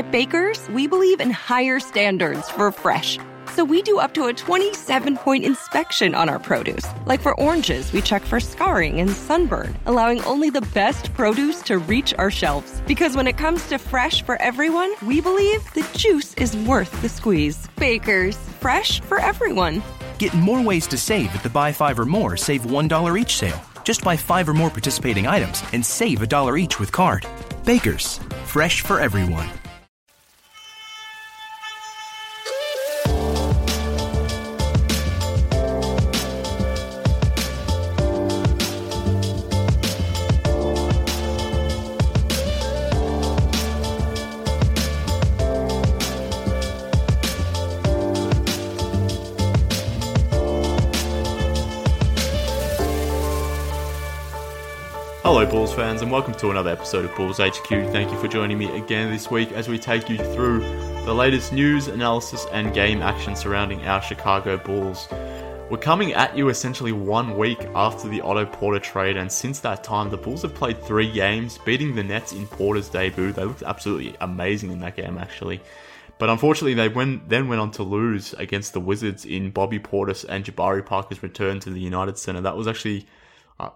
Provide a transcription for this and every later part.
At Baker's, we believe in higher standards for fresh. So we do up to a 27 point inspection on our produce. Like for oranges, we check for scarring and sunburn, allowing only the best produce to reach our shelves. Because when it comes to fresh for everyone, we believe the juice is worth the squeeze. Baker's, fresh for everyone. Get more ways to save at the Buy Five or More Save $1 each sale. Just buy five or more participating items and save a dollar each with card. Baker's, fresh for everyone. Welcome to another episode of Bulls HQ. Thank you for joining me again this week as we take you through the latest news, analysis, and game action surrounding our Chicago Bulls. We're coming at you essentially one week after the Otto Porter trade, and since that time, the Bulls have played three games, beating the Nets in Porter's debut. They looked absolutely amazing in that game, actually. But unfortunately, they went, then went on to lose against the Wizards in Bobby Portis and Jabari Parker's return to the United Center. That was actually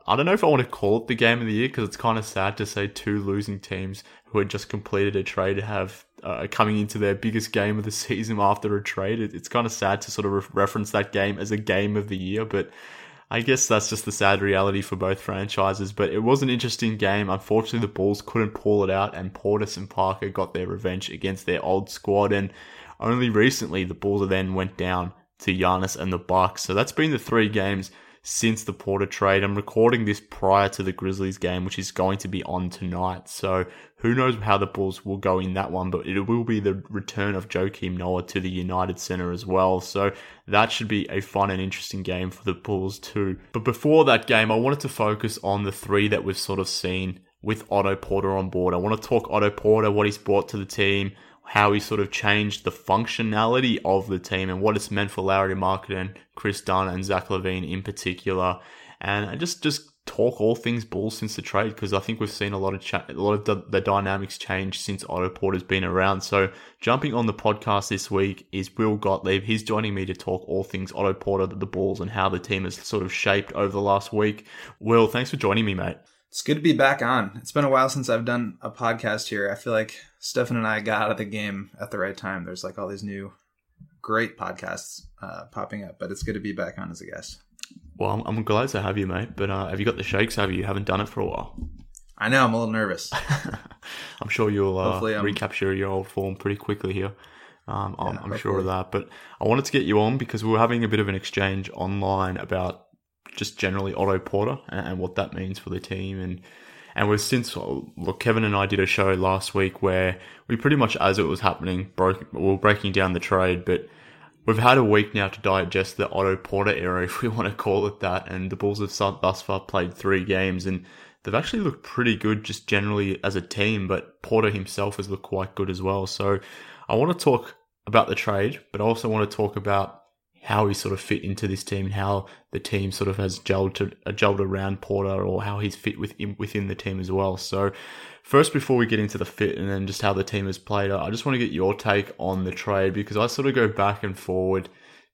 I don't know if I want to call it the game of the year because it's kind of sad to say two losing teams who had just completed a trade have uh, coming into their biggest game of the season after a trade. It, it's kind of sad to sort of re- reference that game as a game of the year, but I guess that's just the sad reality for both franchises. But it was an interesting game. Unfortunately, the Bulls couldn't pull it out, and Portis and Parker got their revenge against their old squad. And only recently, the Bulls then went down to Giannis and the Bucks. So that's been the three games since the Porter trade. I'm recording this prior to the Grizzlies game, which is going to be on tonight. So who knows how the Bulls will go in that one, but it will be the return of Joakim Noah to the United Center as well. So that should be a fun and interesting game for the Bulls too. But before that game, I wanted to focus on the three that we've sort of seen with Otto Porter on board. I want to talk Otto Porter, what he's brought to the team, how he sort of changed the functionality of the team and what it's meant for Lauri Markkanen, Kris Dunn, and Zach LaVine in particular. And I just just talk all things Bulls since the trade because I think we've seen a lot of cha- a lot of the, the, dynamics change since Otto Porter's been around. So jumping on the podcast this week is Will Gottlieb. He's joining me to talk all things Otto Porter, the Bulls, and how the team has sort of shaped over the last week. Will, thanks for joining me, mate. It's good to be back on. It's been a while since I've done a podcast here. I feel like Stefan and I got out of the game at the right time. There's like all these new great podcasts uh, popping up, but it's good to be back on as a guest. Well, I'm, I'm glad to have you, mate. But uh, have you got the shakes? Have you? you? haven't done it for a while. I know. I'm a little nervous. I'm sure you'll uh, recapture your old form pretty quickly here. Um, I'm, I'm sure of that. But I wanted to get you on because we were having a bit of an exchange online about just generally Otto Porter and, what that means for the team. And and we've since uh, look, Kevin and I did a show last week where we pretty much as it was happening broke we were breaking down the trade, but we've had a week now to digest the Otto Porter era, if we want to call it that. And the Bulls have thus far played three games and. They've actually looked pretty good just generally as a team, but Porter himself has looked quite good as well. So I want to talk about the trade, but I also want to talk about how he sort of fit into this team and how the team sort of has gelled to uh, gelled around Porter or how he's fit within within the team as well. So first before we get into the fit and then just how the team has played, I just want to get your take on the trade because I sort of go back and forward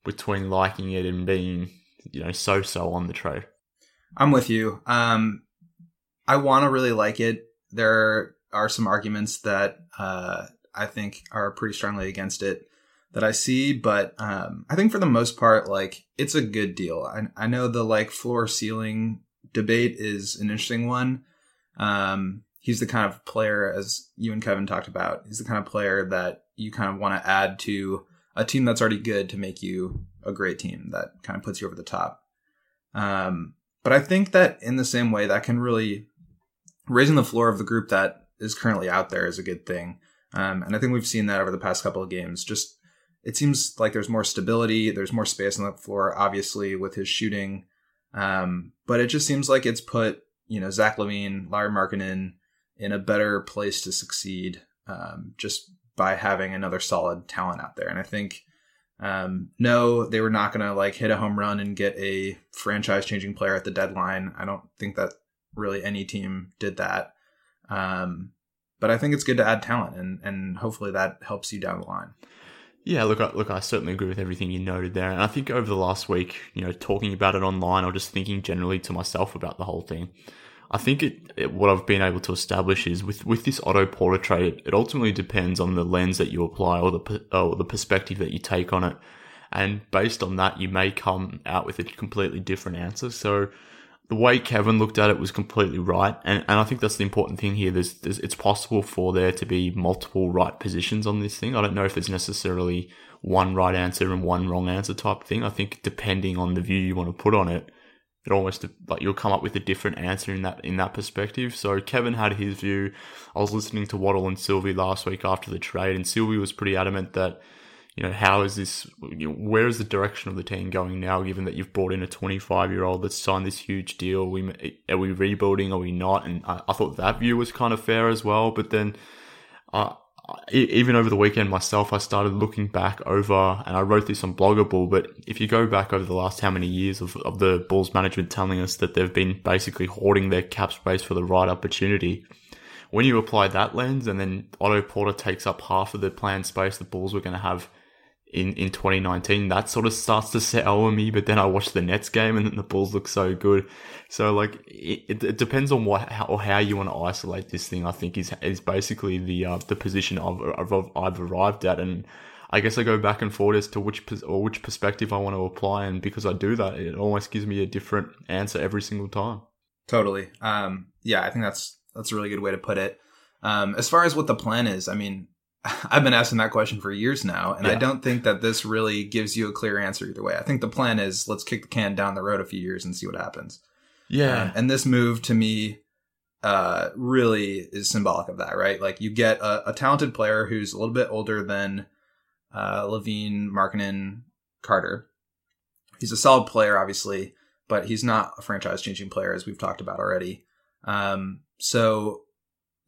between liking it and being, you know, so so on the trade. I'm with you. Um I want to really like it. There are some arguments that uh I think are pretty strongly against it that I see, but um, I think for the most part, like it's a good deal. I, I know the like floor ceiling debate is an interesting one. Um, he's the kind of player, as you and Kevin talked about, he's the kind of player that you kind of want to add to a team that's already good to make you a great team that kind of puts you over the top. Um, but I think that in the same way, that can really raising the floor of the group that is currently out there is a good thing. Um, and I think we've seen that over the past couple of games. Just it seems like there's more stability, there's more space on the floor, obviously with his shooting. Um, but it just seems like it's put you know Zach LaVine, Lauri Markkanen in a better place to succeed um, just by having another solid talent out there. And I think um, no, they were not going to like hit a home run and get a franchise changing player at the deadline. I don't think that really any team did that. Um, but I think it's good to add talent, and and hopefully that helps you down the line. Yeah, look, I, look, I certainly agree with everything you noted there, and I think over the last week, you know, talking about it online or just thinking generally to myself about the whole thing, I think it, it, what I've been able to establish is with, with this Otto Porter trade, it ultimately depends on the lens that you apply or the or the perspective that you take on it, and based on that, you may come out with a completely different answer. So the way Kevin looked at it was completely right. And, and I think that's the important thing here. There's, there's, it's possible for there to be multiple right positions on this thing. I don't know if there's necessarily one right answer and one wrong answer type thing. I think depending on the view you want to put on it, it almost like you'll come up with a different answer in that in that perspective. So Kevin had his view. I was listening to Waddle and Silvy last week after the trade, and Silvy was pretty adamant that you know, how is this, you know, where is the direction of the team going now, given that you've brought in a 25 year old that's signed this huge deal? Are we, are we rebuilding? Are we not? And I, I thought that view was kind of fair as well. But then, uh, even over the weekend myself, I started looking back over, and I wrote this on Blog a Bull, but if you go back over the last how many years of, of the Bulls management telling us that they've been basically hoarding their cap space for the right opportunity, when you apply that lens and then Otto Porter takes up half of the planned space the Bulls were going to have in, in 2019, that sort of starts to settle on me. But then I watch the Nets game and the Bulls look so good. So like it, it depends on what how, or how you want to isolate this thing. I think is is basically the uh, the position I've, I've arrived at, and I guess I go back and forth as to which or which perspective I want to apply. And because I do that, it almost gives me a different answer every single time. Totally. Um, yeah, I think that's that's a really good way to put it. Um, as far as what the plan is, I mean, I've been asking that question for years now, and yeah. I don't think that this really gives you a clear answer either way. I think the plan is let's kick the can down the road a few years and see what happens. Yeah. Um, and this move to me uh, really is symbolic of that, right? Like you get a, a talented player who's a little bit older than uh, LaVine, Markkanen, Carter. He's a solid player, obviously, but he's not a franchise changing player, as we've talked about already. Um, so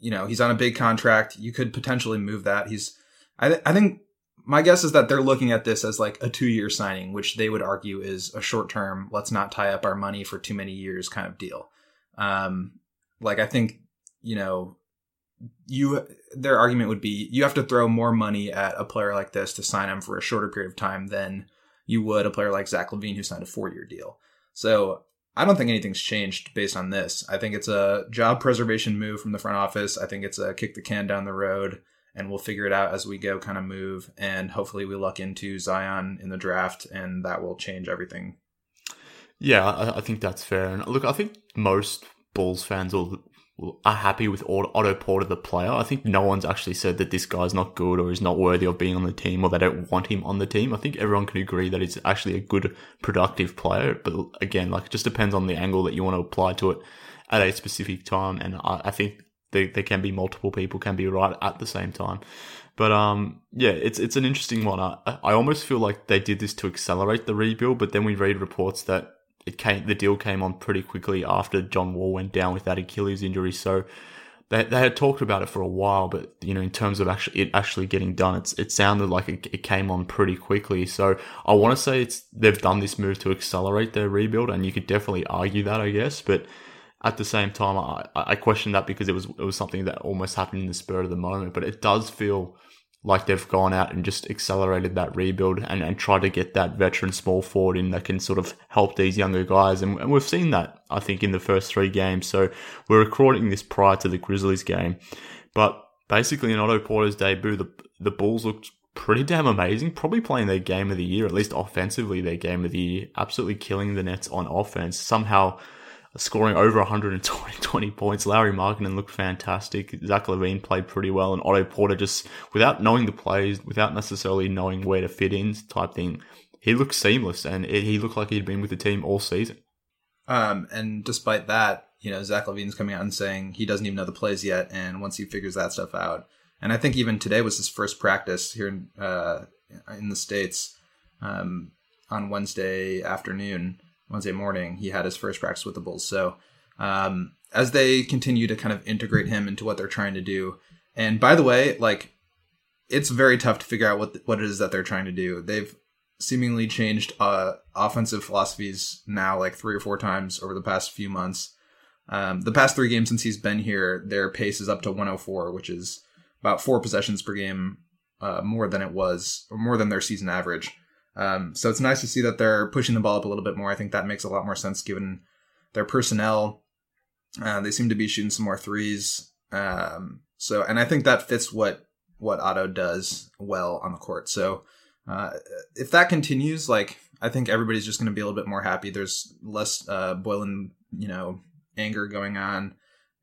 you know, he's on a big contract. You could potentially move that. He's, I, th- I think my guess is that they're looking at this as like a two year signing, which they would argue is a short term, let's not tie up our money for too many years kind of deal. Um, like I think, you know, you, their argument would be you have to throw more money at a player like this to sign him for a shorter period of time than you would a player like Zach LaVine who signed a four year deal. So I don't think anything's changed based on this. I think it's a job preservation move from the front office. I think it's a kick the can down the road, and we'll figure it out as we go kind of move. And hopefully, we luck into Zion in the draft, and that will change everything. Yeah, I, think that's fair. And look, I think most Bulls fans will are happy with Otto Porter, the player. I think no one's actually said that this guy's not good or is not worthy of being on the team or they don't want him on the team. I think everyone can agree that he's actually a good, productive player. But again, like it just depends on the angle that you want to apply to it at a specific time. And I, I think there, there can be multiple people can be right at the same time. But um, yeah, it's it's an interesting one. I, I almost feel like they did this to accelerate the rebuild, but then we read reports that it came the deal came on pretty quickly after John Wall went down with that Achilles injury. So they they had talked about it for a while, but you know, in terms of actually it actually getting done, it's it sounded like it, it came on pretty quickly. So I want to say it's they've done this move to accelerate their rebuild, and you could definitely argue that, I guess, but. At the same time, I, I question that because it was it was something that almost happened in the spur of the moment. But it does feel like they've gone out and just accelerated that rebuild and, and tried to get that veteran small forward in that can sort of help these younger guys. And, and we've seen that, I think, in the first three games. So we're recording this prior to the Grizzlies game. But basically, in Otto Porter's debut, the, the Bulls looked pretty damn amazing. Probably playing their game of the year, at least offensively, their game of the year. Absolutely killing the Nets on offense. Somehow scoring over 120 points. Lauri Markkanen looked fantastic. Zach LaVine played pretty well, and Otto Porter just without knowing the plays, without necessarily knowing where to fit in, type thing. He looked seamless, and it, he looked like he'd been with the team all season. Um, and despite that, you know, Zach LaVine's coming out and saying he doesn't even know the plays yet, and once he figures that stuff out, and I think even today was his first practice here in uh, in the states um, on Wednesday afternoon. Wednesday morning, he had his first practice with the Bulls. So um, as they continue to kind of integrate him into what they're trying to do, and by the way, like it's very tough to figure out what what it is that they're trying to do. They've seemingly changed uh, offensive philosophies now like three or four times over the past few months. Um, the past three games since he's been here, their pace is up to 104, which is about four possessions per game uh, more than it was, or more than their season average. Um, so it's nice to see that they're pushing the ball up a little bit more. I think that makes a lot more sense given their personnel. Uh, they seem to be shooting some more threes. Um, so, and I think that fits what what Otto does well on the court. So, uh, if that continues, like I think everybody's just going to be a little bit more happy. There's less uh, Boylen, you know, anger going on,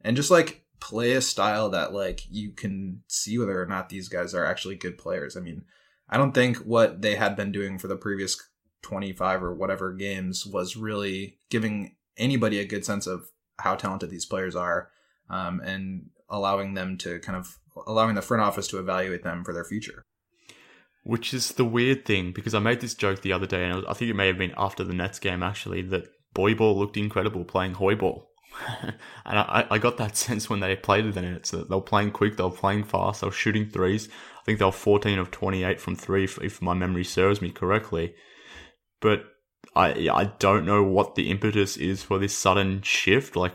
and just like play a style that like you can see whether or not these guys are actually good players. I mean, I don't think what they had been doing for the previous 25 or whatever games was really giving anybody a good sense of how talented these players are um, and allowing them to kind of allowing the front office to evaluate them for their future. Which is the weird thing because I made this joke the other day, and I think it may have been after the Nets game actually that Boy Ball looked incredible playing Hoiball. and I, I got that sense when they played the Nets that they were playing quick, they were playing fast, they were shooting threes. I think they were 14 of 28 from three, if, if my memory serves me correctly. But I I don't know what the impetus is for this sudden shift. Like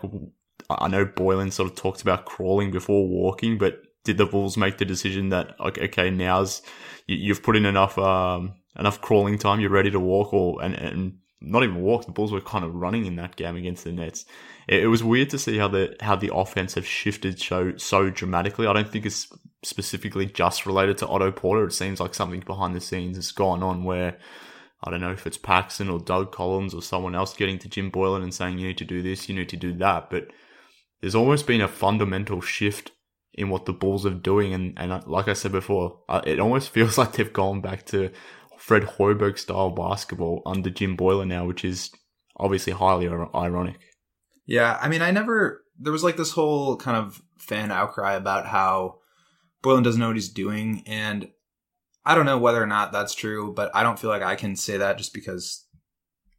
I know Boylen sort of talked about crawling before walking, but did the Bulls make the decision that okay, okay now's you've put in enough um, enough crawling time, you're ready to walk, or and and not even walk. The Bulls were kind of running in that game against the Nets. It, it was weird to see how the how the offense have shifted so so dramatically. I don't think it's specifically just related to Otto Porter. It seems like something behind the scenes has gone on where I don't know if it's Paxson or Doug Collins or someone else getting to Jim Boylen and saying you need to do this, you need to do that, but there's almost been a fundamental shift in what the Bulls are doing. And, and like I said before, it almost feels like they've gone back to Fred Hoiberg style basketball under Jim Boylen now, which is obviously highly ironic. Yeah, I mean, I never. There was like this whole kind of fan outcry about how Boylen doesn't know what he's doing, and I don't know whether or not that's true, but I don't feel like I can say that just because.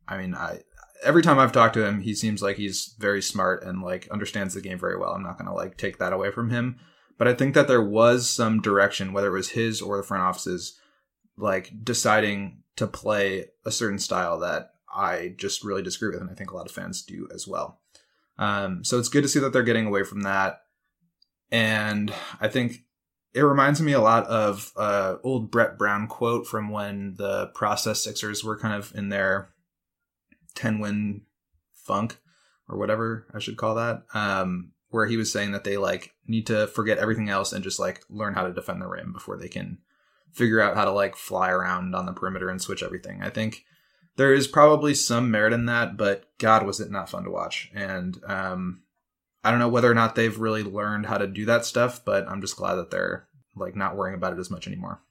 I mean, I every time I've talked to him, he seems like he's very smart and like understands the game very well. I'm not going to like take that away from him. But I think that there was some direction, whether it was his or the front offices, like deciding to play a certain style that I just really disagree with. And I think a lot of fans do as well. Um, so it's good to see that they're getting away from that. And I think it reminds me a lot of uh, old Brett Brown quote from when the process Sixers were kind of in their 10 win funk or whatever I should call that. Um, where he was saying that they like need to forget everything else and just like learn how to defend the rim before they can figure out how to like fly around on the perimeter and switch everything. I think there is probably some merit in that, but God, was it not fun to watch. And um, I don't know whether or not they've really learned how to do that stuff, but I'm just glad that they're like not worrying about it as much anymore.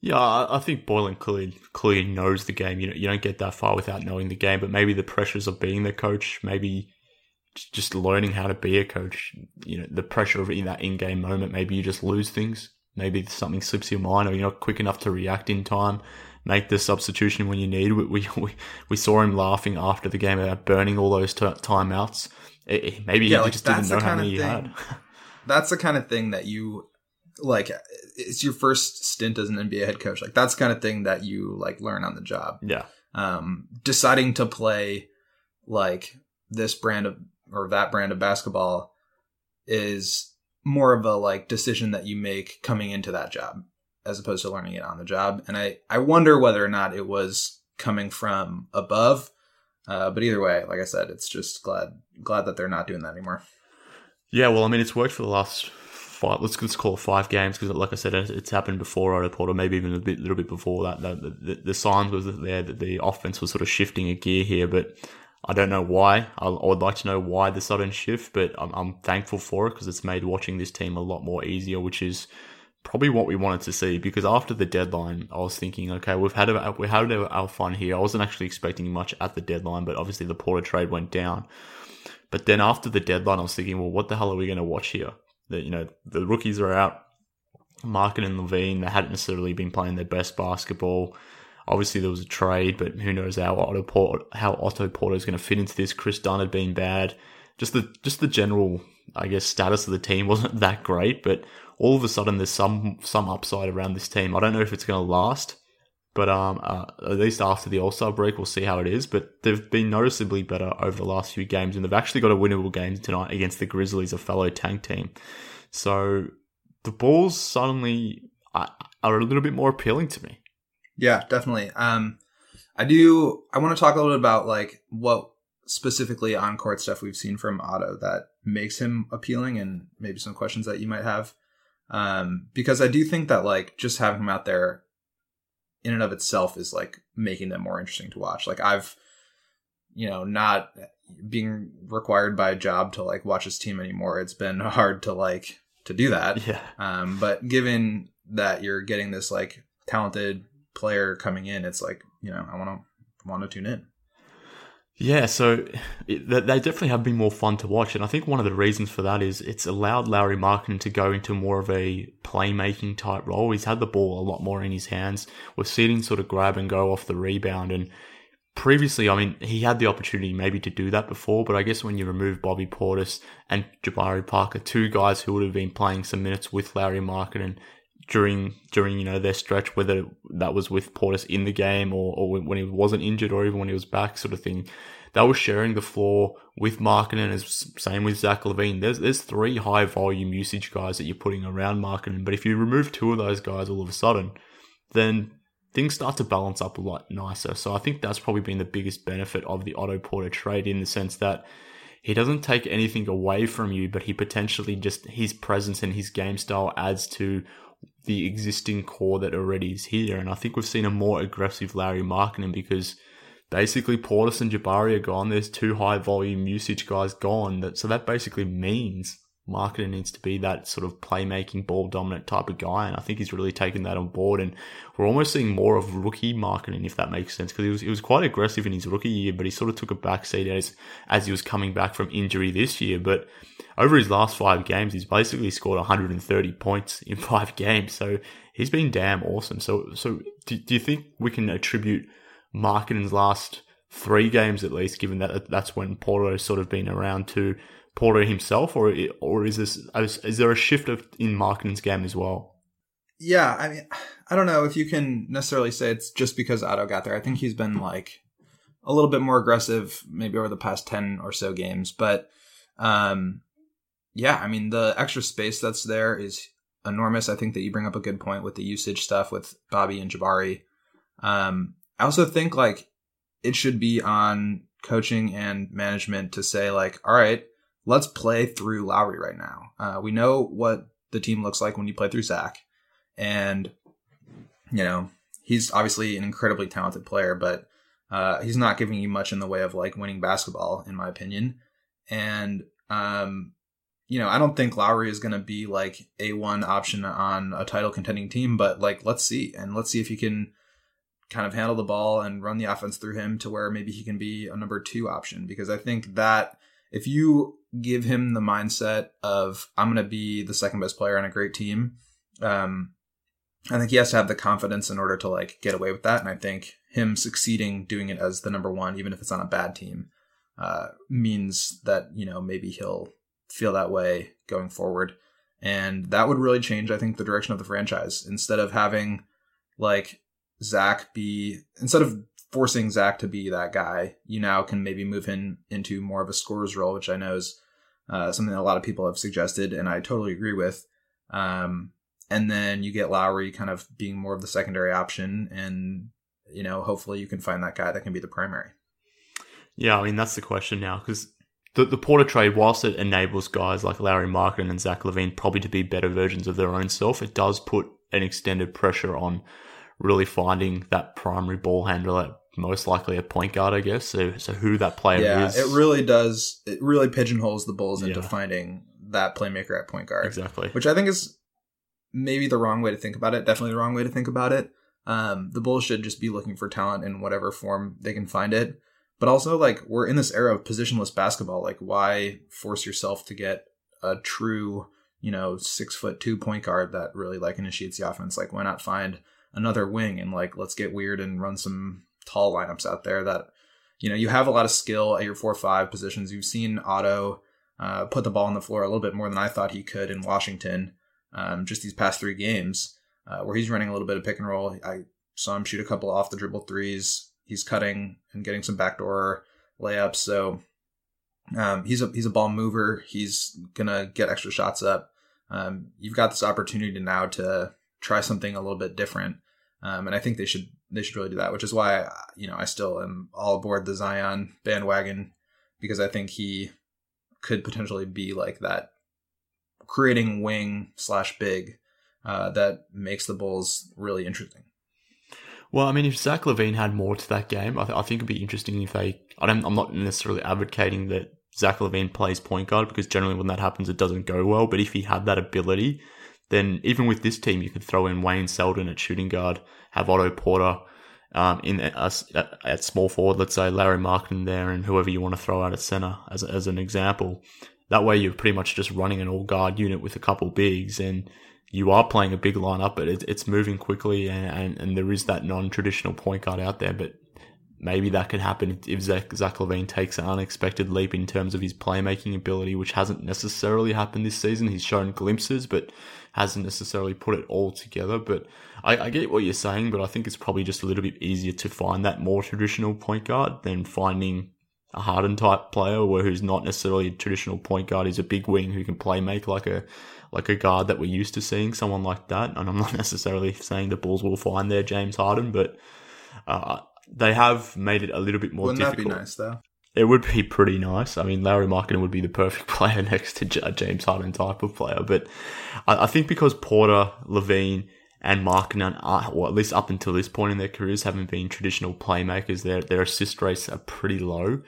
Yeah, I think Boylen clearly clearly knows the game. You know, you don't get that far without knowing the game. But maybe the pressures of being the coach, maybe just learning how to be a coach. You know, the pressure of in that in-game moment. Maybe you just lose things. Maybe something slips your mind, or you're not quick enough to react in time. Make the substitution when you need. We we, we saw him laughing after the game about burning all those t- timeouts. It, maybe yeah, he like just didn't know how many he had. that's the kind of thing that you like it's your first stint as an NBA head coach. Like that's kind of thing that you like learn on the job. Yeah. Um, deciding to play like this brand of or that brand of basketball is more of a like decision that you make coming into that job as opposed to learning it on the job. And I, I wonder whether or not it was coming from above. Uh, but either way, like I said, it's just glad glad that they're not doing that anymore. Yeah, well, I mean, it's worked for the last five. Let's just call it five games because, like I said, it's happened before Otto Porter, maybe even a bit, little bit before that. The, the, the signs was there that the offense was sort of shifting a gear here, but I don't know why. I, would like to know why the sudden shift, but I'm, I'm thankful for it because it's made watching this team a lot more easier, which is probably what we wanted to see. Because after the deadline, I was thinking, okay, we've had a, we had our fun here. I wasn't actually expecting much at the deadline, but obviously the Porter trade went down. But then after the deadline, I was thinking, well, what the hell are we going to watch here? that you know the rookies are out. Markkanen and LaVine, they hadn't necessarily been playing their best basketball. Obviously, there was a trade, but who knows how Otto Porter, how Otto Porter is going to fit into this. Kris Dunn had been bad. Just the just the general, I guess, status of the team wasn't that great. But all of a sudden, there's some some upside around this team. I don't know if it's going to last, But um, uh, at least after the All Star break, we'll see how it is. But they've been noticeably better over the last few games, and they've actually got a winnable game tonight against the Grizzlies, a fellow tank team. So the Bulls suddenly are a little bit more appealing to me. Yeah, definitely. Um, I do. I want to talk a little bit about like what specifically on court stuff we've seen from Otto that makes him appealing, and maybe some questions that you might have. Um, because I do think that like just having him out there in and of itself is like making them more interesting to watch. Like I've, you know, not being required by a job to like watch his team anymore. It's been hard to like to do that. Yeah. Um, but given that you're getting this like talented player coming in, it's like you know I want to want to tune in. Yeah, so it, they definitely have been more fun to watch, and I think one of the reasons for that is it's allowed Lauri Markkanen to go into more of a playmaking type role. He's had the ball a lot more in his hands. We've sort of grab and go off the rebound, and previously, I mean, he had the opportunity maybe to do that before, but I guess when you remove Bobby Portis and Jabari Parker, two guys who would have been playing some minutes with Lauri Markkanen during during you know their stretch, whether that was with Portis in the game or, or when he wasn't injured or even when he was back, sort of thing. They were sharing the floor with Markkanen, as same with Zach LaVine. There's there's three high volume usage guys that you're putting around Markkanen, but if you remove two of those guys all of a sudden, then things start to balance up a lot nicer. So I think that's probably been the biggest benefit of the Otto Porter trade in the sense that he doesn't take anything away from you, but he potentially just his presence and his game style adds to the existing core that already is here. And I think we've seen a more aggressive Larry Markkanen because basically Portis and Jabari are gone. There's two high volume usage guys gone. That so that basically means Markkanen needs to be that sort of playmaking, ball dominant type of guy, and I think he's really taken that on board. And we're almost seeing more of rookie Markkanen, if that makes sense, because he was he was quite aggressive in his rookie year, but he sort of took a backseat as as he was coming back from injury this year. But over his last five games, he's basically scored 130 points in five games, so he's been damn awesome. So so do, do you think we can attribute Markkanen's last three games at least, given that that's when has sort of been around to Porter himself, or or is this is there a shift of, in Markkanen's game as well? Yeah, I mean, I don't know if you can necessarily say it's just because Otto got there. I think he's been like a little bit more aggressive, maybe over the past ten or so games. But um, yeah, I mean, the extra space that's there is enormous. I think that you bring up a good point with the usage stuff with Bobby and Jabari. Um, I also think like it should be on coaching and management to say like, all right, let's play through Lauri right now. Uh, we know what the team looks like when you play through Zach, and you know he's obviously an incredibly talented player, but uh, he's not giving you much in the way of like winning basketball, in my opinion. And um, you know, I don't think Lauri is going to be like a one option on a title contending team, but like let's see and let's see if he can kind of handle the ball and run the offense through him to where maybe he can be a number two option because I think that if you give him the mindset of I'm going to be the second best player on a great team, um, I think he has to have the confidence in order to like get away with that. And I think him succeeding doing it as the number one, even if it's on a bad team, uh, means that you know maybe he'll feel that way going forward, and that would really change, I think, the direction of the franchise. Instead of having like Zach be instead of forcing Zach to be that guy, you now can maybe move him into more of a scorer's role, which I know is uh, something that a lot of people have suggested, and I totally agree with. Um, and then you get Lauri kind of being more of the secondary option, and you know, hopefully you can find that guy that can be the primary. Yeah, I mean that's the question now because the, the Porter trade, whilst it enables guys like Lauri Markkanen and Zach LaVine probably to be better versions of their own self, it does put an extended pressure on really finding that primary ball handler most likely a point guard, I guess. So, so who that player yeah, is. it really does. It really pigeonholes the Bulls into yeah. finding that playmaker at point guard. Exactly. Which I think is maybe the wrong way to think about it. Definitely the wrong way to think about it. Um, the Bulls should just be looking for talent in whatever form they can find it. But also, like, we're in this era of positionless basketball. Like, why force yourself to get a true, you know, six foot two point guard that really like initiates the offense? Like, why not find another wing and like let's get weird and run some tall lineups out there that you know you have a lot of skill at your four five positions. You've seen Otto uh, put the ball on the floor a little bit more than I thought he could in Washington. Um, just these past three games uh, where he's running a little bit of pick and roll. I saw him shoot a couple off the dribble threes. He's cutting and getting some backdoor layups. So um, he's a he's a ball mover. He's gonna get extra shots up. Um, you've got this opportunity now to try something a little bit different, um, and I think they should they should really do that. Which is why you know I still am all aboard the Zion bandwagon because I think he could potentially be like that creating wing slash big uh, that makes the Bulls really interesting. Well, I mean, if Zach LaVine had more to that game, I, th- I think it'd be interesting if they. I don't, I'm not necessarily advocating that Zach LaVine plays point guard because generally when that happens, it doesn't go well. But if he had that ability, then even with this team, you could throw in Wayne Selden at shooting guard, have Otto Porter um, in at, at, small forward, let's say Larry Markkanen there, and whoever you want to throw out at center as as an example. That way, you're pretty much just running an all guard unit with a couple bigs and you are playing a big lineup, but it, it's moving quickly, and, and, and, there is that non-traditional point guard out there. But maybe that could happen if Zach, Zach LaVine takes an unexpected leap in terms of his playmaking ability, which hasn't necessarily happened this season. He's shown glimpses, but hasn't necessarily put it all together. But I, I get what you're saying, but I think it's probably just a little bit easier to find that more traditional point guard than finding a Harden type player where who's not necessarily a traditional point guard. He's a big wing who can play make like a like a guard that we're used to seeing, someone like that. And I'm not necessarily saying the Bulls will find their James Harden, but uh, they have made it a little bit more Wouldn't difficult. that be nice, though? It would be pretty nice. I mean, Larry Markkanen would be the perfect player next to James Harden type of player. But I, I think because Porter, LaVine, and Markkanen are, or at least up until this point in their careers, haven't been traditional playmakers, their, their assist rates are pretty low.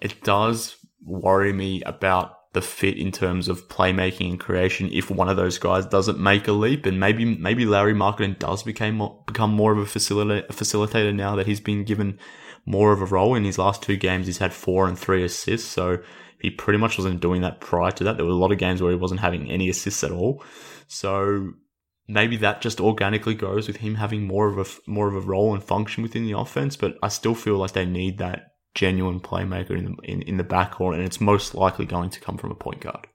It does worry me about the fit in terms of playmaking and creation if one of those guys doesn't make a leap and maybe maybe Larry Markkanen does become more, become more of a facilitator now that he's been given more of a role in his last two games he's had four and three assists so he pretty much wasn't doing that prior to that there were a lot of games where he wasn't having any assists at all so maybe that just organically goes with him having more of a more of a role and function within the offense but I still feel like they need that genuine playmaker in the in, in the backcourt, and it's most likely going to come from a point guard.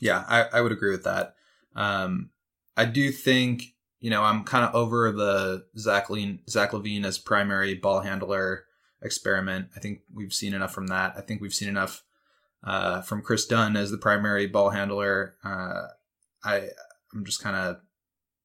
Yeah, I, I would agree with that. Um, I do think you know I'm kind of over the Zach, Zach LaVine as primary ball handler experiment. I think we've seen enough from that. I think we've seen enough uh, from Kris Dunn as the primary ball handler. Uh, I I'm just kind of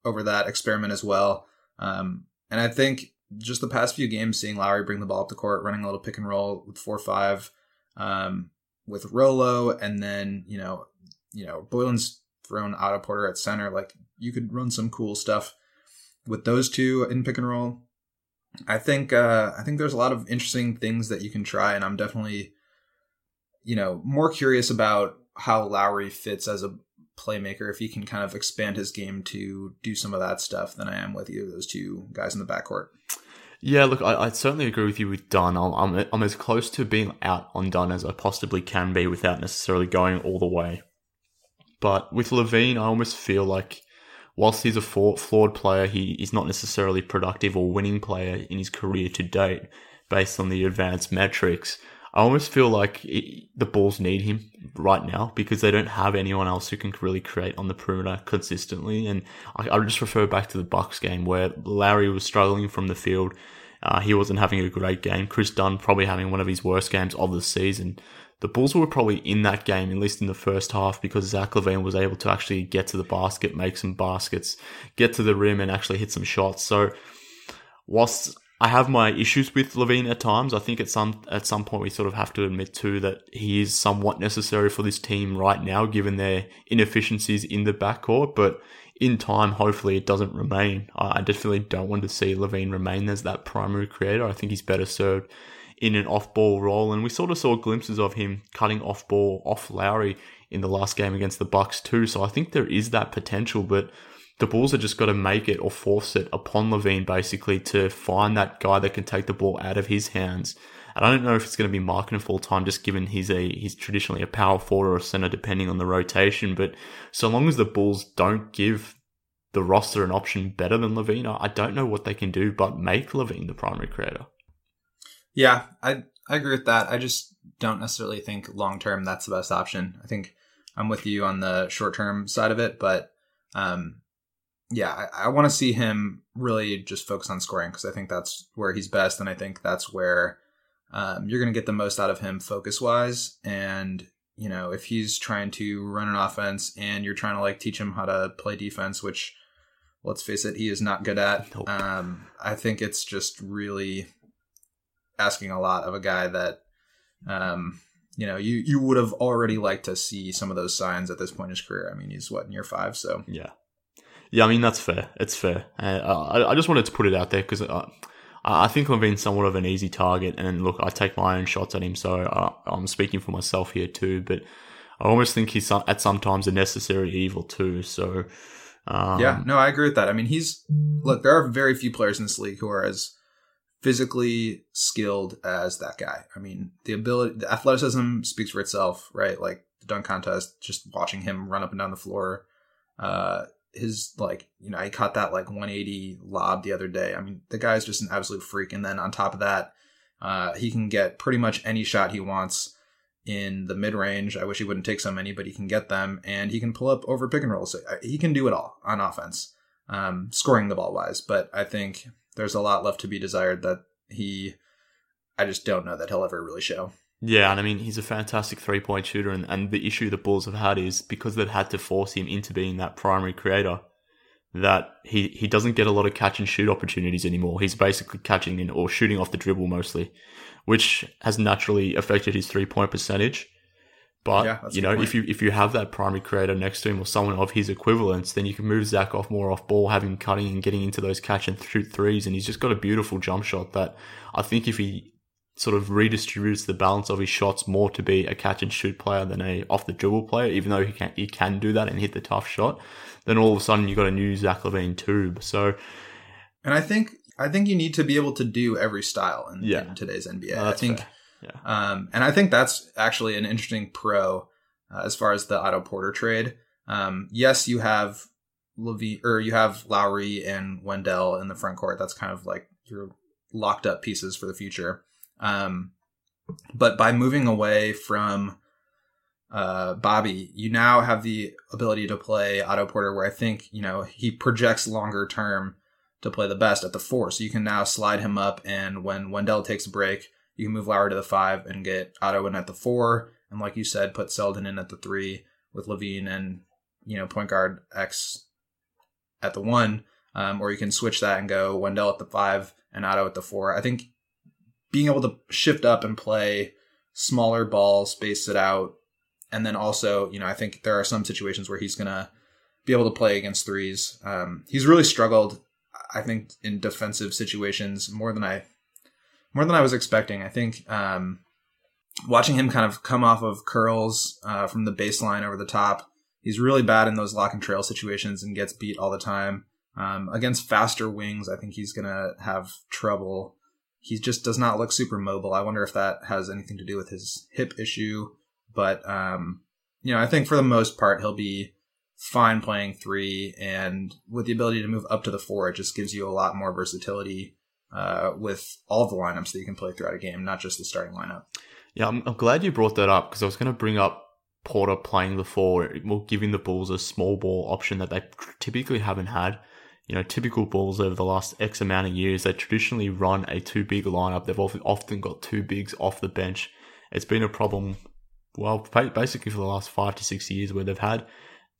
over that experiment as well. Um, and I think just the past few games, seeing Lauri bring the ball up the court, running a little pick and roll with four five, um, with Rolo, and then you know, you know, Boylen's thrown Otto Porter at center. Like you could run some cool stuff with those two in pick and roll. I think uh, I think there's a lot of interesting things that you can try, and I'm definitely, you know, more curious about how Lauri fits as a playmaker if he can kind of expand his game to do some of that stuff than I am with either of those two guys in the backcourt. Yeah, look, I, I certainly agree with you with Dunn. I'm, I'm, I'm as close to being out on Dunn as I possibly can be without necessarily going all the way. But with LaVine, I almost feel like whilst he's a flawed player, he is not necessarily productive or winning player in his career to date based on the advanced metrics. I almost feel like it, the Bulls need him right now because they don't have anyone else who can really create on the perimeter consistently. And I, I just refer back to the Bucks game where Lauri was struggling from the field. Uh, he wasn't having a great game. Kris Dunn probably having one of his worst games of the season. The Bulls were probably in that game, at least in the first half, because Zach LaVine was able to actually get to the basket, make some baskets, get to the rim, and actually hit some shots. So, whilst I have my issues with LaVine at times. I think at some at some point we sort of have to admit too that he is somewhat necessary for this team right now, given their inefficiencies in the backcourt. But in time, hopefully, it doesn't remain. I definitely don't want to see LaVine remain as that primary creator. I think he's better served in an off-ball role, and we sort of saw glimpses of him cutting off-ball off Lauri in the last game against the Bucks too. So I think there is that potential, but the Bulls have just got to make it or force it upon LaVine basically to find that guy that can take the ball out of his hands. And I don't know if it's going to be Markkanen full time, just given he's a he's traditionally a power forward or a center, depending on the rotation. But so long as the Bulls don't give the roster an option better than LaVine, I don't know what they can do but make LaVine the primary creator. Yeah, I I agree with that. I just don't necessarily think long term that's the best option. I think I'm with you on the short term side of it, but um, yeah, I, I want to see him really just focus on scoring because I think that's where he's best, and I think that's where um, you're going to get the most out of him focus wise. And you know, if he's trying to run an offense and you're trying to like teach him how to play defense, which let's face it, he is not good at. Nope. Um, I think it's just really asking a lot of a guy that, um, you know, you you would have already liked to see some of those signs at this point in his career. I mean, he's what in year five, so Yeah. Yeah, I mean, that's fair. It's fair. Uh, I, I just wanted to put it out there because uh, I think I've been somewhat of an easy target. And look, I take my own shots at him, so uh, I'm speaking for myself here too. But I almost think he's some- at sometimes a necessary evil too. So, um, yeah, no, I agree with that. I mean, he's look. There are very few players in this league who are as physically skilled as that guy. I mean, the ability, the athleticism speaks for itself, right? Like the dunk contest, just watching him run up and down the floor. Uh, his like, you know, he caught that like 180 lob the other day. I mean, the guy's just an absolute freak. And then on top of that, uh, he can get pretty much any shot he wants in the mid range. I wish he wouldn't take so many, but he can get them, and he can pull up over pick and roll. So uh, he can do it all on offense, um, scoring the ball wise. But I think there's a lot left to be desired that he. I just don't know that he'll ever really show. Yeah, and I mean, he's a fantastic three point shooter. And, and the issue the Bulls have had is because they've had to force him into being that primary creator, that he, he doesn't get a lot of catch and shoot opportunities anymore. He's basically catching in or shooting off the dribble mostly, which has naturally affected his three point percentage. But Yeah, you know, if you if you have that primary creator next to him or someone of his equivalence, then you can move Zach off more off ball, have him cutting and getting into those catch and shoot threes, and he's just got a beautiful jump shot that I think if he sort of redistributes the balance of his shots more to be a catch and shoot player than a off the dribble player, even though he can he can do that and hit the tough shot, then all of a sudden you've got a new Zach LaVine tube. So And I think I think you need to be able to do every style in, Yeah. in today's NBA. uh, I think. fair. Yeah. Um, and I think that's actually an interesting pro uh, as far as the Otto Porter trade. Um, yes, you have LaVine or you have Lauri and Wendell in the front court. That's kind of like your locked up pieces for the future. Um, but by moving away from uh, Bobby, you now have the ability to play Otto Porter, where I think you know he projects longer term to play the best at the four. So you can now slide him up, and when Wendell takes a break, you can move Lauri to the five and get Otto in at the four, and like you said, put Selden in at the three with LaVine and you know point guard X at the one, um, or you can switch that and go Wendell at the five and Otto at the four. I think being able to shift up and play smaller ball, space it out, and then also you know I think there are some situations where he's gonna be able to play against threes. Um, he's really struggled, I think, in defensive situations more than I more than I was expecting. I think um, watching him kind of come off of curls uh, from the baseline over the top, he's really bad in those lock and trail situations and gets beat all the time. Um, against faster wings, I think he's gonna have trouble. He just does not look super mobile. I wonder if that has anything to do with his hip issue. But um, you know, I think for the most part he'll be fine playing three, and with the ability to move up to the four, it just gives you a lot more versatility uh, with all the lineups that you can play throughout a game, not just the starting lineup. Yeah, I'm, I'm glad you brought that up because I was going to bring up Porter playing the four, giving the Bulls a small ball option that they typically haven't had. You know, typical Bulls over the last X amount of years, they traditionally run a two big lineup. They've often often got two bigs off the bench. It's been a problem, well, basically for the last five to six years where they've had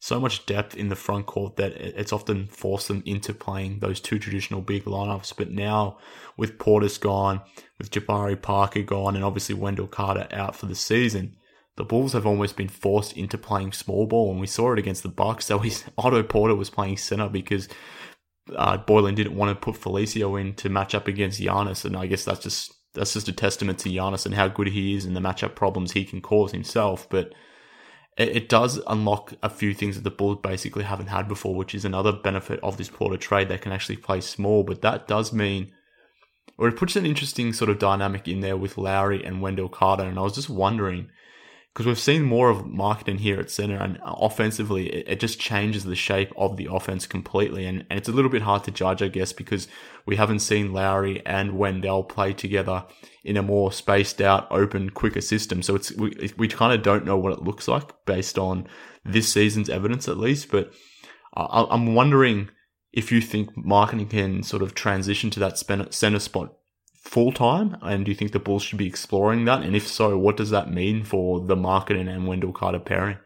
so much depth in the front court that it's often forced them into playing those two traditional big lineups. But now, with Portis gone, with Jabari Parker gone, and obviously Wendell Carter out for the season, the Bulls have almost been forced into playing small ball, and we saw it against the Bucks. So he's, Otto Porter was playing center because uh, Boylen didn't want to put Felicio in to match up against Giannis, and I guess that's just that's just a testament to Giannis and how good he is and the matchup problems he can cause himself. But it, it does unlock a few things that the Bulls basically haven't had before, which is another benefit of this Porter trade. They can actually play small, but that does mean, or it puts an interesting sort of dynamic in there with Lauri and Wendell Carter. And I was just wondering, because we've seen more of Markkanen here at center, and offensively, it, it just changes the shape of the offense completely. And, and it's a little bit hard to judge, I guess, because we haven't seen Lauri and Wendell play together in a more spaced out, open, quicker system. So it's we, we kind of don't know what it looks like based on this season's evidence, at least. But I, I'm wondering if you think Markkanen can sort of transition to that center spot full time, and do you think the Bulls should be exploring that? And if so, what does that mean for the Markkanen and Wendell Carter pairing?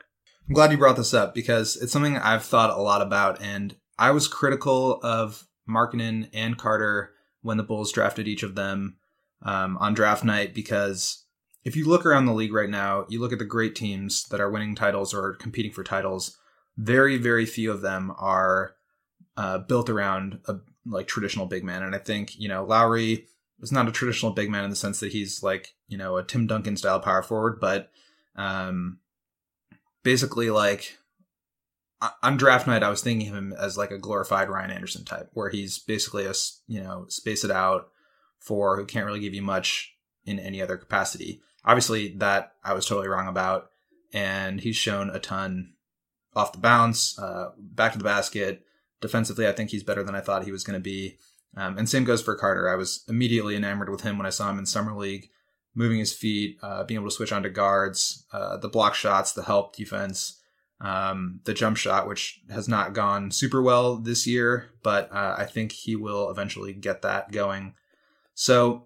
I'm glad you brought this up because it's something I've thought a lot about, and I was critical of Markkanen and Carter when the Bulls drafted each of them um, on draft night because if you look around the league right now, you look at the great teams that are winning titles or competing for titles. Very, very few of them are uh, built around a like traditional big man, and I think you know Lauri is not a traditional big man in the sense that he's like you know a Tim Duncan style power forward, but um, basically like on draft night, I was thinking of him as like a glorified Ryan Anderson type, where he's basically a you know space it out for who can't really give you much in any other capacity. Obviously, that I was totally wrong about, and he's shown a ton off the bounce, uh, back to the basket. Defensively, I think he's better than I thought he was going to be. Um, and same goes for Carter. I was immediately enamored with him when I saw him in summer league, moving his feet, uh, being able to switch onto guards, uh, the block shots, the help defense um, the jump shot, which has not gone super well this year, but uh, I think he will eventually get that going. So,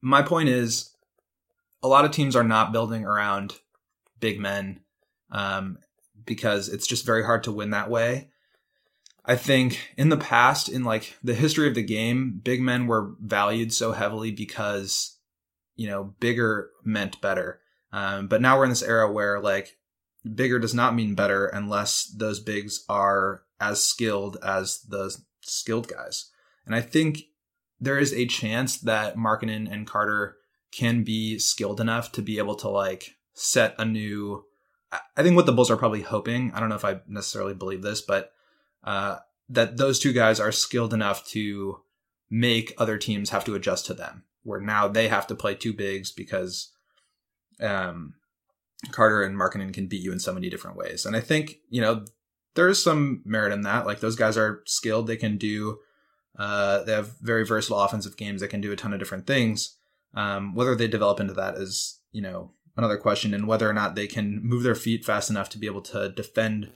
my point is, a lot of teams are not building around big men um, because it's just very hard to win that way. I think in the past, in like the history of the game, big men were valued so heavily because, you know, bigger meant better. Um, but now we're in this era where like bigger does not mean better unless those bigs are as skilled as the skilled guys. And I think there is a chance that Markkanen and Carter can be skilled enough to be able to like set a new. I think what the Bulls are probably hoping. I don't know if I necessarily believe this, but uh, that those two guys are skilled enough to make other teams have to adjust to them. Where now they have to play two bigs because um, Carter and Markkanen can beat you in so many different ways. And I think, you know, there is some merit in that. Like those guys are skilled. They can do, uh, they have very versatile offensive games. They can do a ton of different things. Um, whether they develop into that is, you know, another question. And whether or not they can move their feet fast enough to be able to defend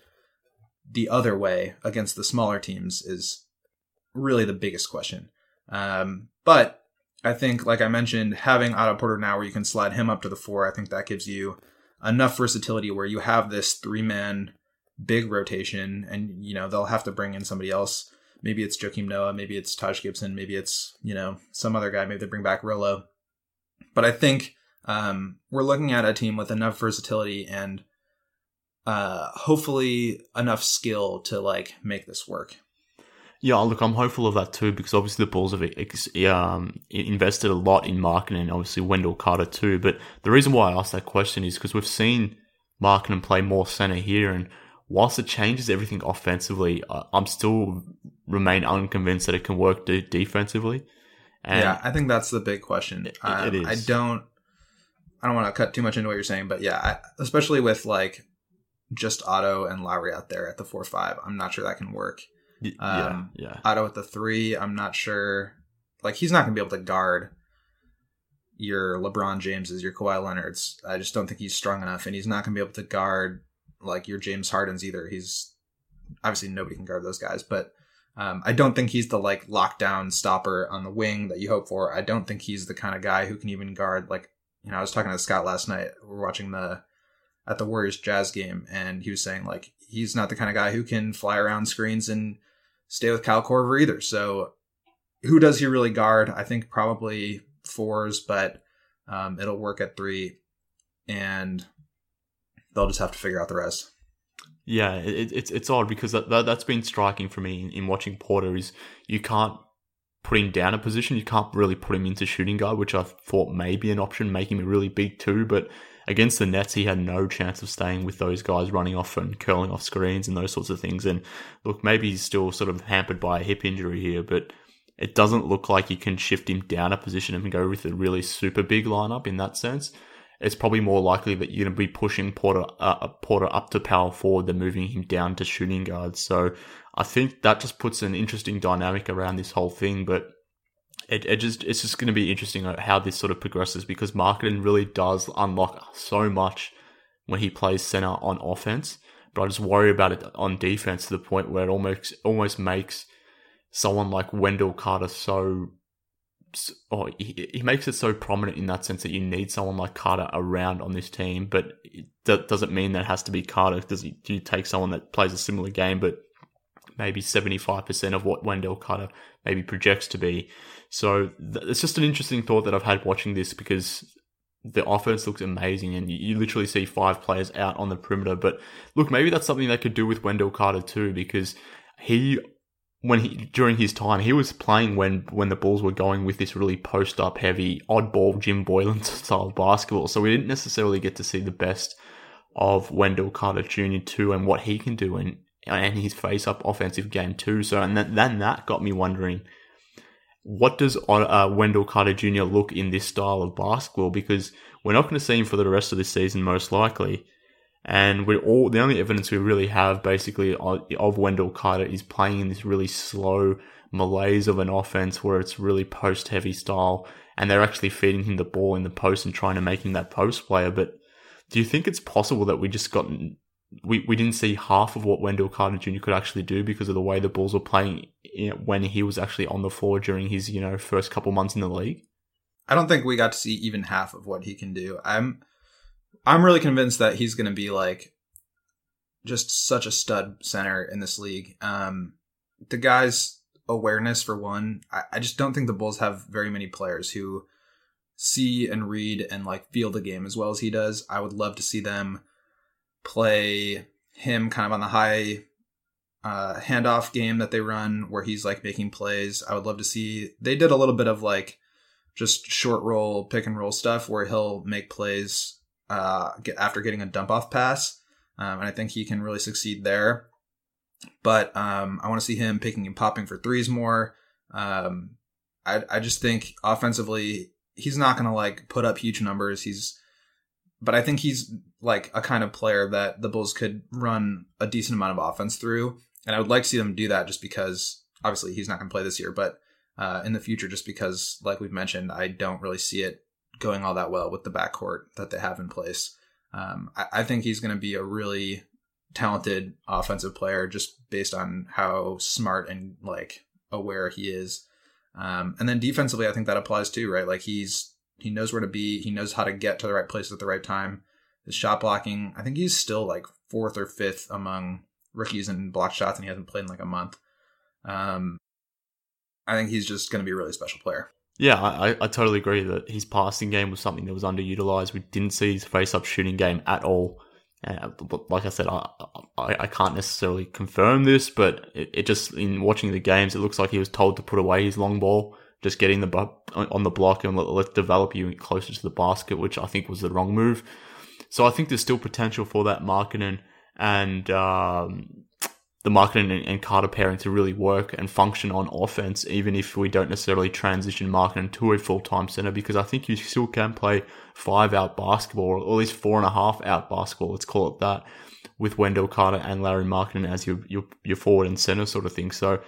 the other way against the smaller teams is really the biggest question. Um, but I think, like I mentioned, having Otto Porter now where you can slide him up to the four, I think that gives you enough versatility where you have this three man big rotation and you know they'll have to bring in somebody else maybe it's Joakim Noah maybe it's Taj Gibson maybe it's you know some other guy maybe they bring back Rolo but I think um, we're looking at a team with enough versatility and uh, hopefully enough skill to like make this work yeah, look, I'm hopeful of that too because obviously the Bulls have um, invested a lot in Markkanen and obviously Wendell Carter too. But the reason why I asked that question is because we've seen Markkanen play more center here, and whilst it changes everything offensively, I'm still remain unconvinced that it can work de- defensively. And yeah, I think that's the big question. It, um, it is. I don't. I don't want to cut too much into what you're saying, but yeah, I, especially with like just Otto and Lauri out there at the four five, I'm not sure that can work. Um, yeah, yeah. Otto at the three, I'm not sure. Like he's not gonna be able to guard your LeBron Jameses, your Kawhi Leonard's. I just don't think he's strong enough, and he's not gonna be able to guard like your James Hardens either. He's obviously nobody can guard those guys, but um, I don't think he's the like lockdown stopper on the wing that you hope for. I don't think he's the kind of guy who can even guard like you know I was talking to Scott last night. We we're watching the at the Warriors Jazz game, and he was saying like he's not the kind of guy who can fly around screens and stay with Kyle Korver either. So who does he really guard? I think probably fours, but um, it'll work at three, and they'll just have to figure out the rest. Yeah, it, it's it's odd because that, that has been striking for me in, in, watching Porter is you can't put him down a position, you can't really put him into shooting guard, which I thought may be an option, making him really big too. But against the Nets, he had no chance of staying with those guys running off and curling off screens and those sorts of things. And look, maybe he's still sort of hampered by a hip injury here, but it doesn't look like you can shift him down a position and go with a really super big lineup in that sense. It's probably more likely that you're going to be pushing Porter uh, Porter up to power forward than moving him down to shooting guard. So I think that just puts an interesting dynamic around this whole thing. But it, it just it's just going to be interesting how this sort of progresses because Markkanen really does unlock so much when he plays center on offense. but I just worry about it on defense to the point where it almost almost makes someone like Wendell Carter so. Oh, he, he makes it so prominent in that sense that you need someone like Carter around on this team, but that doesn't mean that has to be Carter. Does he, do you take someone that plays a similar game, but maybe 75% of what Wendell Carter maybe projects to be. So th- it's just an interesting thought that I've had watching this because the offense looks amazing and you, you, literally see five players out on the perimeter. But look, maybe that's something they could do with Wendell Carter too because he when he during his time he was playing when when the Bulls were going with this really post up heavy oddball Jim Boylen style basketball. So we didn't necessarily get to see the best of Wendell Carter Jr. too and what he can do and and his face up offensive game too. So and then, then that got me wondering what does uh, Wendell Carter Jr. look in this style of basketball? Because we're not going to see him for the rest of this season, most likely. And we're all the only evidence we really have, basically, of Wendell Carter is playing in this really slow malaise of an offense where it's really post heavy style, and they're actually feeding him the ball in the post and trying to make him that post player. But do you think it's possible that we just got we, we didn't see half of what Wendell Carter Jr. could actually do because of the way the Bulls were playing when he was actually on the floor during his you know first couple months in the league. I don't think we got to see even half of what he can do. I'm I'm really convinced that he's going to be like just such a stud center in this league. Um, the guy's awareness for one, I, I just don't think the Bulls have very many players who see and read and like feel the game as well as he does. I would love to see them play him kind of on the high uh, handoff game that they run where he's like making plays. I would love to see. They did a little bit of like just short roll, pick and roll stuff where he'll make plays uh, get, after getting a dump off pass. Um, and I think he can really succeed there. But um, I want to see him picking and popping for threes more. Um, I, I just think offensively, he's not going to like put up huge numbers. He's but I think he's like a kind of player that the Bulls could run a decent amount of offense through. And I would like to see them do that just because obviously he's not going to play this year, but uh, in the future, just because, like we've mentioned, I don't really see it going all that well with the backcourt that they have in place. Um, I, I think he's going to be a really talented offensive player just based on how smart and like aware he is. Um, and then defensively, I think that applies too, right? Like he's he knows where to be. He knows how to get to the right place at the right time. His shot blocking, I think he's still like fourth or fifth among rookies in block shots, and he hasn't played in like a month. Um, I think he's just going to be a really special player. Yeah, I, I totally agree that his passing game was something that was underutilized. We didn't see his face-up shooting game at all. Uh, like I said, I, I, I can't necessarily confirm this, but it, it, just in watching the games, it looks like he was told to put away his long ball just getting the on the block and let, let develop you closer to the basket, which I think was the wrong move. So I think there's still potential for that Markkanen and um, the Markkanen and, Carter pairing to really work and function on offense, even if we don't necessarily transition Markkanen to a full time center, because I think you still can play five out basketball, or at least four and a half out basketball. Let's call it that, with Wendell Carter and Lauri Markkanen as your your, your forward and center sort of thing. So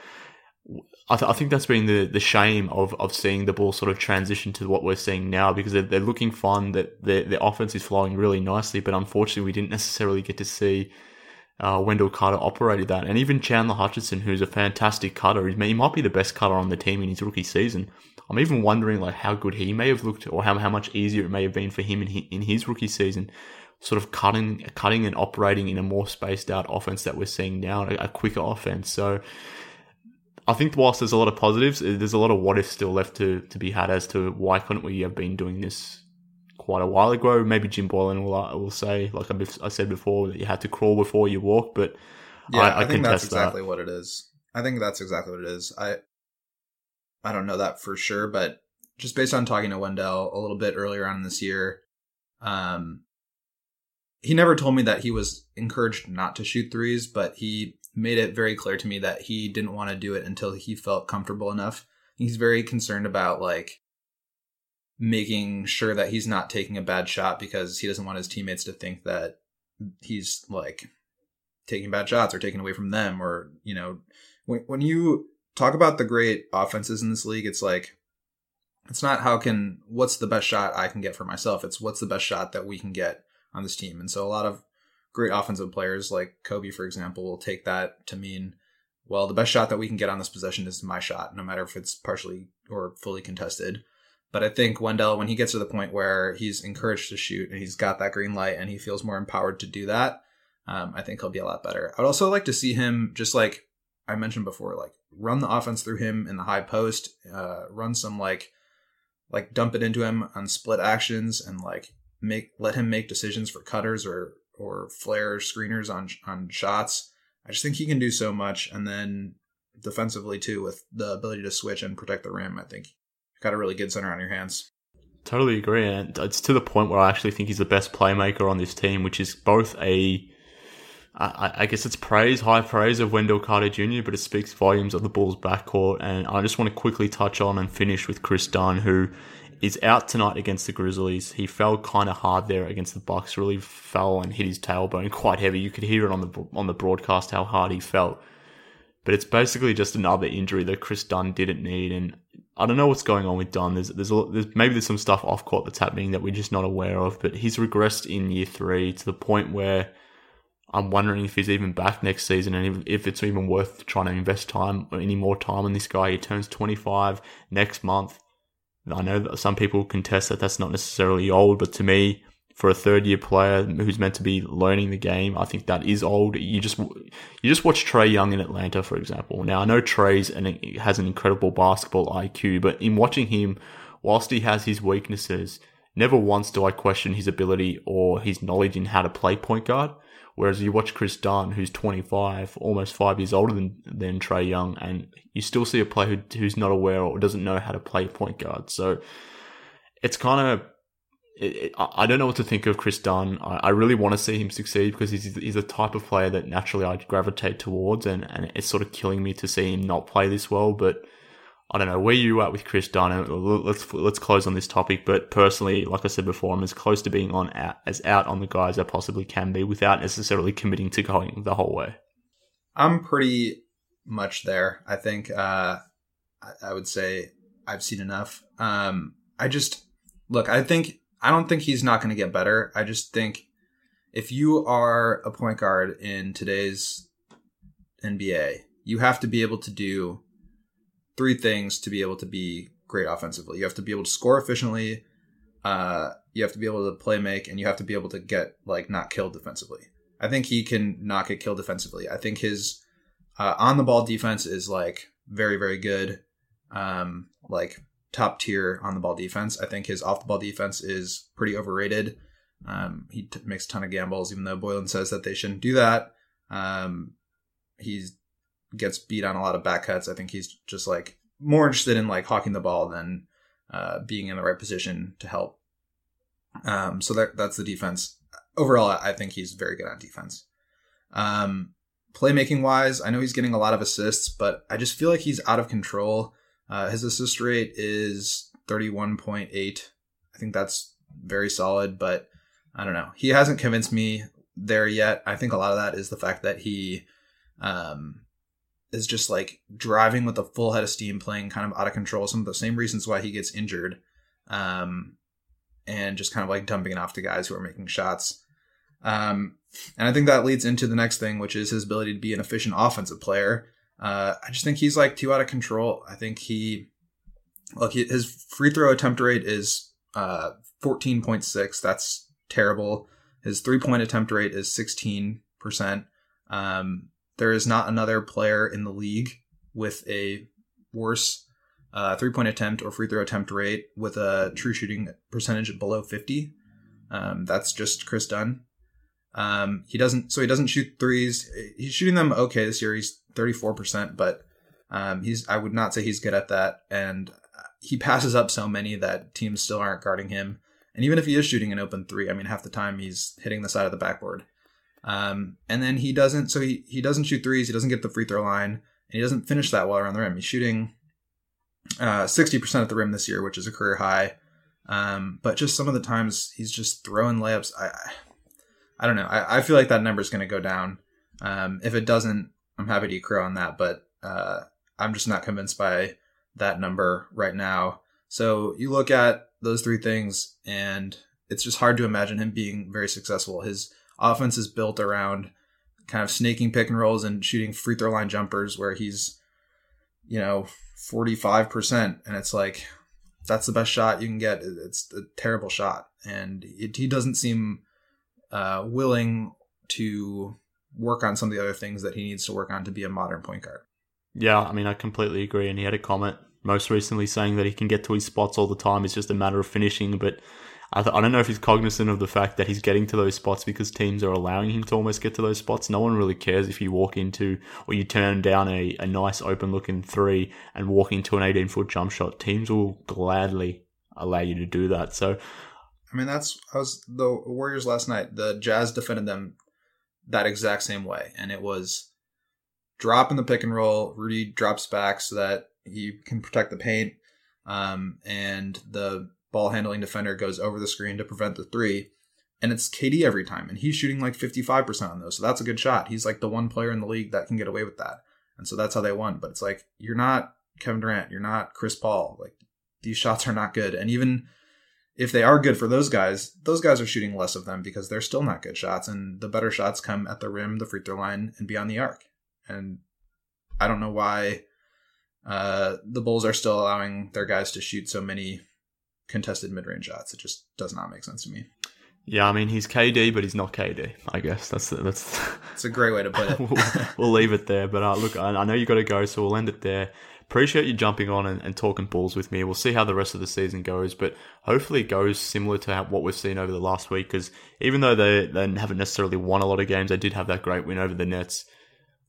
I, th- I, think that's been the, the shame of, of seeing the ball sort of transition to what we're seeing now because they're, they're looking fun, that their, their offense is flowing really nicely, but unfortunately we didn't necessarily get to see uh, Wendell Carter operated that. And even Chandler Hutchison, who's a fantastic cutter, he might be the best cutter on the team in his rookie season. I'm even wondering like how good he may have looked or how, how much easier it may have been for him in in his rookie season sort of cutting cutting and operating in a more spaced out offense that we're seeing now, a, a quicker offense. So I think whilst there's a lot of positives, there's a lot of what if still left to, to be had as to why couldn't we have been doing this quite a while ago. Maybe Jim Boylen will, uh, will say, like I said before, that you had to crawl before you walk, but yeah, I, I, I think that's exactly that. what it is. I think that's exactly what it is. I I don't know that for sure, but just based on talking to Wendell a little bit earlier on this year, um, he never told me that he was encouraged not to shoot threes, but he made it very clear to me that he didn't want to do it until he felt comfortable enough. He's very concerned about like making sure that he's not taking a bad shot because he doesn't want his teammates to think that he's like taking bad shots or taking away from them or you know when when you talk about the great offenses in this league it's like it's not how can what's the best shot I can get for myself it's what's the best shot that we can get on this team and so a lot of great offensive players like Kobe, for example, will take that to mean, well, the best shot that we can get on this possession is my shot, no matter if it's partially or fully contested. But I think Wendell, when he gets to the point where he's encouraged to shoot and he's got that green light and he feels more empowered to do that, um, I think he'll be a lot better. I'd also like to see him just like I mentioned before, like run the offense through him in the high post, uh, run some like like dump it into him on split actions and like make let him make decisions for cutters or or flare screeners on on shots. I just think he can do so much, and then defensively too, with the ability to switch and protect the rim. I think got a really good center on your hands. Totally agree, and it's to the point where I actually think he's the best playmaker on this team, which is both a I, I, guess it's praise, high praise of Wendell Carter Jr., but it speaks volumes of the Bulls' backcourt. And I just want to quickly touch on and finish with Kris Dunn, who is out tonight against the Grizzlies. He fell kind of hard there against the Bucks. Really fell and hit his tailbone quite heavy. You could hear it on the on the broadcast how hard he felt. But it's basically just another injury that Kris Dunn didn't need. And I don't know what's going on with Dunn. There's there's, a, there's maybe there's some stuff off court that's happening that we're just not aware of. But he's regressed in year three to the point where I'm wondering if he's even back next season and if it's even worth trying to invest time or any more time on this guy. He turns 25 next month. I know that some people contest that that's not necessarily old, but to me, for a third year player who's meant to be learning the game, I think that is old. You just you just watch Trae Young in Atlanta, for example. Now I know Trae's and has an incredible basketball IQ, but in watching him, whilst he has his weaknesses, never once do I question his ability or his knowledge in how to play point guard. Whereas you watch Kris Dunn, who's 25, almost five years older than, than Trae Young, and you still see a player who, who's not aware or doesn't know how to play point guard. So it's kind of, it, I don't know what to think of Kris Dunn. I, I really want to see him succeed because he's, he's the type of player that naturally I gravitate towards, and, and it's sort of killing me to see him not play this well. But I don't know where you at with Kris Dunn. Let's let's close on this topic. But personally, like I said before, I'm as close to being on out, as out on the guys I possibly can be without necessarily committing to going the whole way. I'm pretty much there. I think uh, I, would say I've seen enough. Um, I just look. I think I don't think he's not going to get better. I just think if you are a point guard in today's NBA, you have to be able to do three things to be able to be great offensively. You have to be able to score efficiently, uh, you have to be able to play make, and you have to be able to get like not killed defensively. I think he can not get killed defensively. I think his uh, on the ball defense is like very very good, um, like top tier on the ball defense. I think his off the ball defense is pretty overrated. Um, he t- makes a ton of gambles, even though Boylen says that they shouldn't do that. Um, he's gets beat on a lot of back cuts. I think he's just like more interested in like hawking the ball than uh, being in the right position to help. Um, so that that's the defense. Overall, I think he's very good on defense. Um, playmaking wise, I know he's getting a lot of assists, but I just feel like he's out of control. Uh, his assist rate is 31.8. I think that's very solid, but I don't know. He hasn't convinced me there yet. I think a lot of that is the fact that he um, is just like driving with a full head of steam, playing kind of out of control. Some of the same reasons why he gets injured, um, and just kind of like dumping it off to guys who are making shots. Um, and I think that leads into the next thing, which is his ability to be an efficient offensive player. Uh, I just think he's like too out of control. I think he, look, his free throw attempt rate is uh, 14.6. That's terrible. His three point attempt rate is 16%. Um, there is not another player in the league with a worse uh, three point attempt or free throw attempt rate with a true shooting percentage below 50. Um, that's just Kris Dunn. Um, he doesn't, so he doesn't shoot threes. He's shooting them okay this year. He's 34%, but um, he's, I would not say he's good at that. And he passes up so many that teams still aren't guarding him. And even if he is shooting an open three, I mean, half the time he's hitting the side of the backboard. Um, and then he doesn't, so he, he doesn't shoot threes. He doesn't get the free throw line and he doesn't finish that well around the rim. He's shooting, uh, 60% at the rim this year, which is a career high. Um, but just some of the times he's just throwing layups. I, I don't know. I, I feel like that number is going to go down. Um, if it doesn't, I'm happy to crow on that, but, uh, I'm just not convinced by that number right now. So you look at those three things and it's just hard to imagine him being very successful. His offense is built around kind of snaking pick and rolls and shooting free throw line jumpers where he's, you know, 45%. And it's like, that's the best shot you can get. It's a terrible shot. And it, he doesn't seem uh, willing to work on some of the other things that he needs to work on to be a modern point guard. Yeah, I mean, I completely agree. And he had a comment most recently saying that he can get to his spots all the time. It's just a matter of finishing. But I, th- I don't know if he's cognizant of the fact that he's getting to those spots because teams are allowing him to almost get to those spots. No one really cares if you walk into or you turn down a, a nice open looking three and walk into an 18 foot jump shot. Teams will gladly allow you to do that. So, I mean, that's I was the Warriors last night. The Jazz defended them that exact same way, and it was drop in the pick and roll. Rudy drops back so that he can protect the paint, um, and the ball handling defender goes over the screen to prevent the three. And it's KD every time, and he's shooting like 55% on those. So that's a good shot. He's like the one player in the league that can get away with that. And so that's how they won. But it's like, you're not Kevin Durant, you're not Chris Paul. Like, these shots are not good. And even if they are good for those guys, those guys are shooting less of them because they're still not good shots. And the better shots come at the rim, the free throw line, and beyond the arc. And I don't know why uh, the Bulls are still allowing their guys to shoot so many contested mid range shots. It just does not make sense to me. Yeah, I mean he's KD, but he's not KD. I guess that's that's. It's a great way to put it. we'll, we'll, leave it there. But uh, look, I, I know you got to go, so we'll end it there. Appreciate you jumping on and, and, talking balls with me. We'll see how the rest of the season goes, but hopefully it goes similar to what we've seen over the last week. Because even though they they haven't necessarily won a lot of games, they did have that great win over the Nets.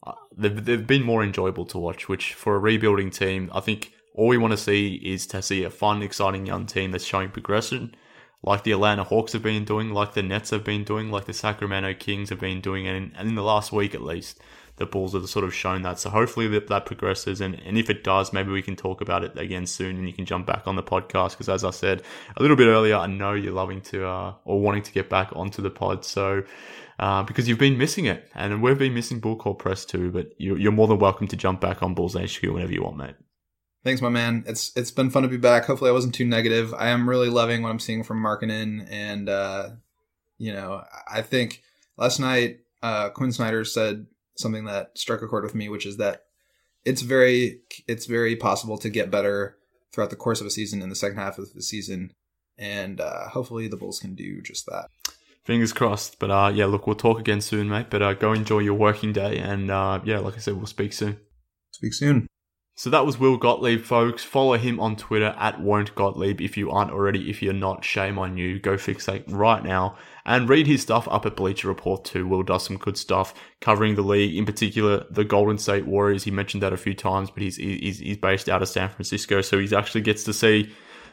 Uh, they've, they've been more enjoyable to watch, which for a rebuilding team, I think all we want to see is to see a fun, exciting young team that's showing progression, like the Atlanta Hawks have been doing, like the Nets have been doing, like the Sacramento Kings have been doing, and, and in the last week at least, the Bulls have sort of shown that. So hopefully that, that progresses, and, and if it does, maybe we can talk about it again soon, and you can jump back on the podcast because, as I said a little bit earlier, I know you're loving to uh, or wanting to get back onto the pod. So. Uh, because you've been missing it, and we've been missing Bull Call Press too. But you, you're more than welcome to jump back on Bulls HQ whenever you want, mate. Thanks, my man. It's it's been fun to be back. Hopefully, I wasn't too negative. I am really loving what I'm seeing from Markkanen, and uh, you know, I think last night uh, Quinn Snyder said something that struck a chord with me, which is that it's very it's very possible to get better throughout the course of a season in the second half of the season, and uh, hopefully the Bulls can do just that. Fingers crossed. But uh, yeah, look, we'll talk again soon, mate. But uh, go enjoy your working day, and uh, yeah, like I said, we'll speak soon. Speak soon. So that was Will Gottlieb, folks. Follow him on Twitter at won't Gottlieb if you aren't already. If you're not, shame on you. Go fix that right now and read his stuff up at Bleacher Report too. Will does some good stuff covering the league, in particular the Golden State Warriors. He mentioned that a few times, but he's he's, he's based out of San Francisco, so he actually gets to see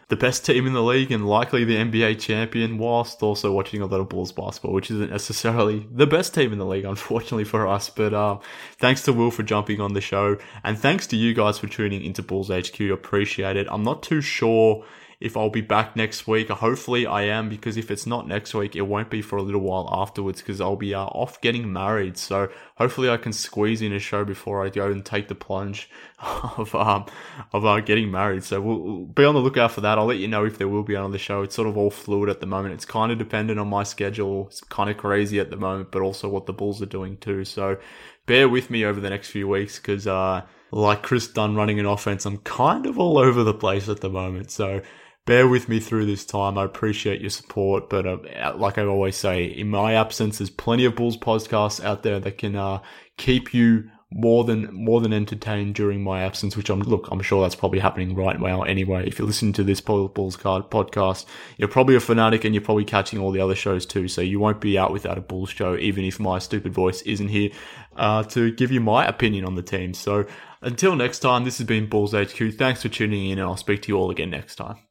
the best team in the league and likely the NBA champion, whilst also watching a lot of Bulls basketball, which isn't necessarily the best team in the league, unfortunately for us. But uh, thanks to Will for jumping on the show, and thanks to you guys for tuning into Bulls HQ. Appreciate it. I'm not too sure if I'll be back next week. Hopefully I am because if it's not next week, it won't be for a little while afterwards because I'll be uh, off getting married. So hopefully I can squeeze in a show before I go and take the plunge of um of uh, getting married. So we'll, be on the lookout for that. I'll let you know if there will be another show. It's sort of all fluid at the moment. It's kind of dependent on my schedule. It's kind of crazy at the moment, but also what the Bulls are doing too. So bear with me over the next few weeks because uh like Kris Dunn running an offense, I'm kind of all over the place at the moment. So bear with me through this time. I appreciate your support, but uh, like I always say, in my absence, there's plenty of Bulls podcasts out there that can uh, keep you more than more than entertained during my absence. Which I'm look, I'm sure that's probably happening right now. Anyway, if you're listening to this Bulls card podcast, you're probably a fanatic and you're probably catching all the other shows too. So you won't be out without a Bulls show, even if my stupid voice isn't here uh, to give you my opinion on the team. So until next time, this has been Bulls HQ. Thanks for tuning in, and I'll speak to you all again next time.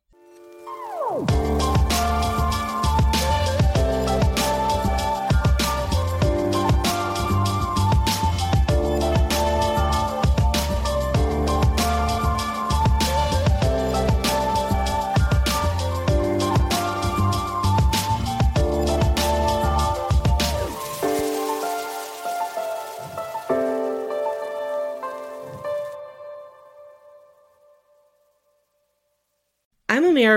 I'm